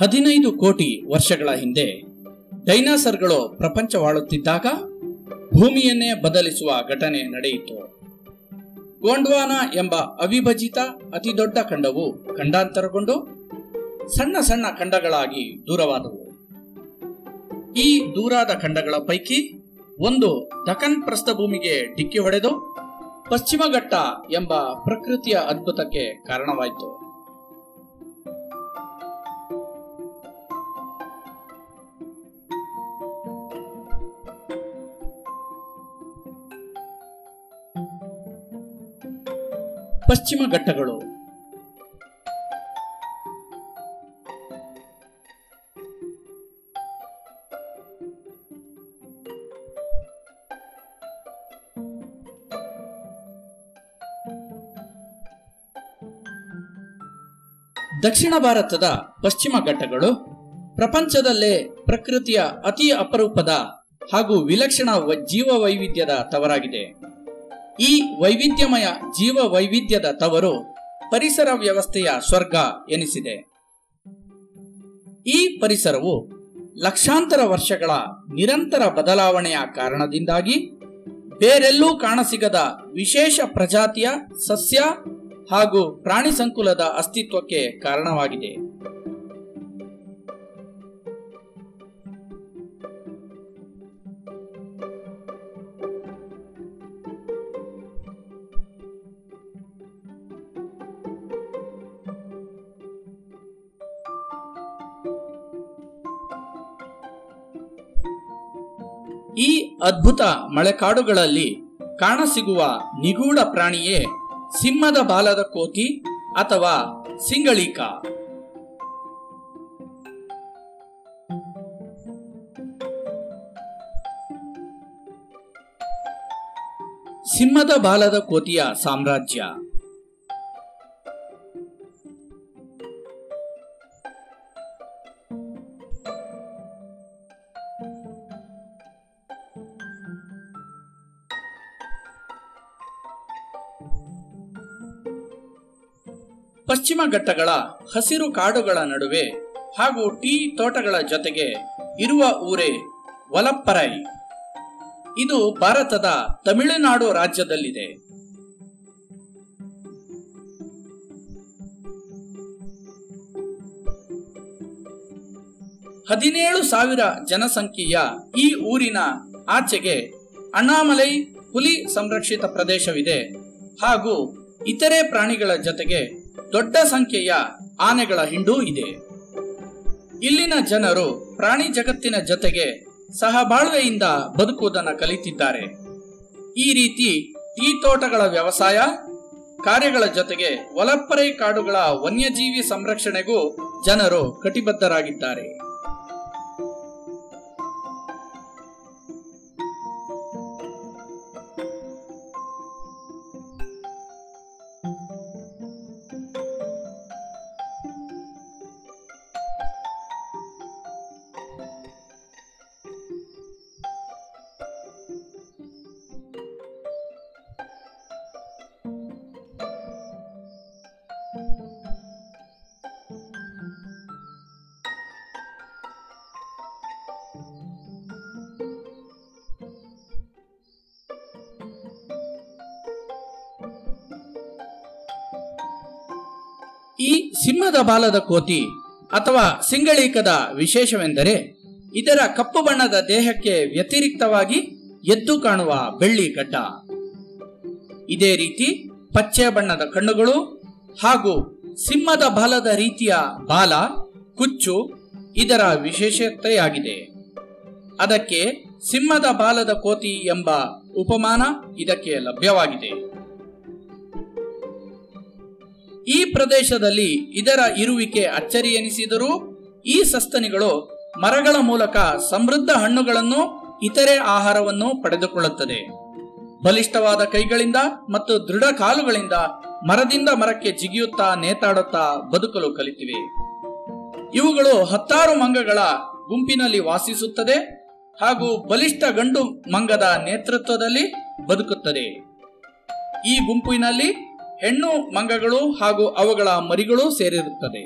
ಹದಿನೈದು ಕೋಟಿ ವರ್ಷಗಳ ಹಿಂದೆ ಡೈನಾಸರ್ಗಳು ಪ್ರಪಂಚವಾಳುತ್ತಿದ್ದಾಗ ಭೂಮಿಯನ್ನೇ ಬದಲಿಸುವ ಘಟನೆ ನಡೆಯಿತು. ಗೋಂಡ್ವಾನ ಎಂಬ ಅವಿಭಜಿತ ಅತಿದೊಡ್ಡ ಖಂಡವು ಖಂಡಾಂತರಗೊಂಡು ಸಣ್ಣ ಸಣ್ಣ ಖಂಡಗಳಾಗಿ ದೂರವಾದವು. ಈ ದೂರಾದ ಖಂಡಗಳ ಪೈಕಿ ಒಂದು ದಖನ್ ಪ್ರಸ್ಥಭೂಮಿಗೆ ಡಿಕ್ಕಿ ಹೊಡೆದು ಪಶ್ಚಿಮ ಘಟ್ಟ ಎಂಬ ಪ್ರಕೃತಿಯ ಅದ್ಭುತಕ್ಕೆ ಕಾರಣವಾಯಿತು. ಪಶ್ಚಿಮ ಘಟ್ಟಗಳು. ದಕ್ಷಿಣ ಭಾರತದ ಪಶ್ಚಿಮ ಘಟ್ಟಗಳು ಪ್ರಪಂಚದಲ್ಲೇ ಪ್ರಕೃತಿಯ ಅತಿ ಅಪರೂಪದ ಹಾಗೂ ವಿಲಕ್ಷಣ ಜೀವ ವೈವಿಧ್ಯದ ತವರಾಗಿದೆ. ಈ ವೈವಿಧ್ಯಮಯ ಜೀವ ವೈವಿಧ್ಯದ ತವರು ಪರಿಸರ ವ್ಯವಸ್ಥೆಯ ಸ್ವರ್ಗ ಎನಿಸಿದೆ. ಈ ಪರಿಸರವು ಲಕ್ಷಾಂತರ ವರ್ಷಗಳ ನಿರಂತರ ಬದಲಾವಣೆಯ ಕಾರಣದಿಂದಾಗಿ ಬೇರೆಲ್ಲೂ ಕಾಣಸಿಗದ ವಿಶೇಷ ಪ್ರಜಾತಿಯ ಸಸ್ಯ ಹಾಗೂ ಪ್ರಾಣಿ ಸಂಕುಲದ ಅಸ್ತಿತ್ವಕ್ಕೆ ಕಾರಣವಾಗಿದೆ. ಈ ಅದ್ಭುತ ಮಳೆಕಾಡುಗಳಲ್ಲಿ ಕಾಣಸಿಗುವ ನಿಗೂಢ ಪ್ರಾಣಿಯೇ ಸಿಂಹದ ಬಾಲದ ಕೋತಿ ಅಥವಾ ಸಿಂಗಳೀಕ. ಸಿಂಹದ ಬಾಲದ ಕೋತಿಯ ಸಾಮ್ರಾಜ್ಯ. ಪಶ್ಚಿಮ ಘಟ್ಟಗಳ ಹಸಿರು ಕಾಡುಗಳ ನಡುವೆ ಹಾಗೂ ಟೀ ತೋಟಗಳ ಜೊತೆಗೆ ಇರುವ ಊರೇ ವಲಪ್ಪರೈ. ಇದು ಭಾರತದ ತಮಿಳುನಾಡು ರಾಜ್ಯದಲ್ಲಿದೆ. ಹದಿನೇಳು ಸಾವಿರ ಜನಸಂಖ್ಯೆಯ ಈ ಊರಿನ ಆಚೆಗೆ ಅಣ್ಣಾಮಲೈ ಹುಲಿ ಸಂರಕ್ಷಿತ ಪ್ರದೇಶವಿದೆ ಹಾಗೂ ಇತರೆ ಪ್ರಾಣಿಗಳ ಜೊತೆಗೆ ದೊಡ್ಡ ಸಂಖ್ಯೆಯ ಆನೆಗಳ ಹಿಂಡೂ ಇದೆ. ಇಲ್ಲಿನ ಜನರು ಪ್ರಾಣಿ ಜಗತ್ತಿನ ಜೊತೆಗೆ ಸಹಬಾಳ್ವೆಯಿಂದ ಬದುಕುವುದನ್ನು ಕಲಿತಿದ್ದಾರೆ. ಈ ರೀತಿ ಟೀ ತೋಟಗಳ ವ್ಯವಸಾಯ, ಕಾರ್ಯಗಳ ಜೊತೆಗೆ ಒಲಪ್ಪರೈ ಕಾಡುಗಳ ವನ್ಯಜೀವಿ ಸಂರಕ್ಷಣೆಗೂ ಜನರು ಕಟಿಬದ್ಧರಾಗಿದ್ದಾರೆ. ಈ ಸಿಂಹದ ಬಾಲದ ಕೋತಿ ಅಥವಾ ಸಿಂಗಳೀಕದ ವಿಶೇಷವೆಂದರೆ ಇದರ ಕಪ್ಪು ಬಣ್ಣದ ದೇಹಕ್ಕೆ ವ್ಯತಿರಿಕ್ತವಾಗಿ ಎದ್ದು ಕಾಣುವ ಬೆಳ್ಳಿ ಗಡ್ಡ. ಇದೇ ರೀತಿ ಪಚ್ಚೆ ಬಣ್ಣದ ಕಣ್ಣುಗಳು ಹಾಗೂ ಸಿಂಹದ ಬಾಲದ ರೀತಿಯ ಬಾಲ, ಕುಚ್ಚು ಇದರ ವಿಶೇಷತೆಯಾಗಿದೆ. ಅದಕ್ಕೆ ಸಿಂಹದ ಬಾಲದ ಕೋತಿ ಎಂಬ ಉಪಮಾನ ಇದಕ್ಕೆ ಲಭ್ಯವಾಗಿದೆ. ಈ ಪ್ರದೇಶದಲ್ಲಿ ಇದರ ಇರುವಿಕೆ ಅಚ್ಚರಿ ಎನಿಸಿದರೂ ಈ ಸಸ್ತನಿಗಳು ಮರಗಳ ಮೂಲಕ ಸಮೃದ್ಧ ಹಣ್ಣುಗಳನ್ನು, ಇತರೆ ಆಹಾರವನ್ನು ಪಡೆದುಕೊಳ್ಳುತ್ತದೆ. ಬಲಿಷ್ಠವಾದ ಕೈಗಳಿಂದ ಮತ್ತು ದೃಢ ಕಾಲುಗಳಿಂದ ಮರದಿಂದ ಮರಕ್ಕೆ ಜಿಗಿಯುತ್ತಾ ನೇತಾಡುತ್ತಾ ಬದುಕಲು ಕಲಿತಿವೆ. ಇವುಗಳು ಹತ್ತಾರು ಮಂಗಗಳ ಗುಂಪಿನಲ್ಲಿ ವಾಸಿಸುತ್ತದೆ ಹಾಗೂ ಬಲಿಷ್ಠ ಗಂಡು ಮಂಗದ ನೇತೃತ್ವದಲ್ಲಿ ಬದುಕುತ್ತದೆ. ಈ ಗುಂಪಿನಲ್ಲಿ ಹೆಣ್ಣು ಮಂಗಗಳು ಹಾಗೂ ಅವುಗಳ ಮರಿಗಳು ಸೇರಿರುತ್ತದೆ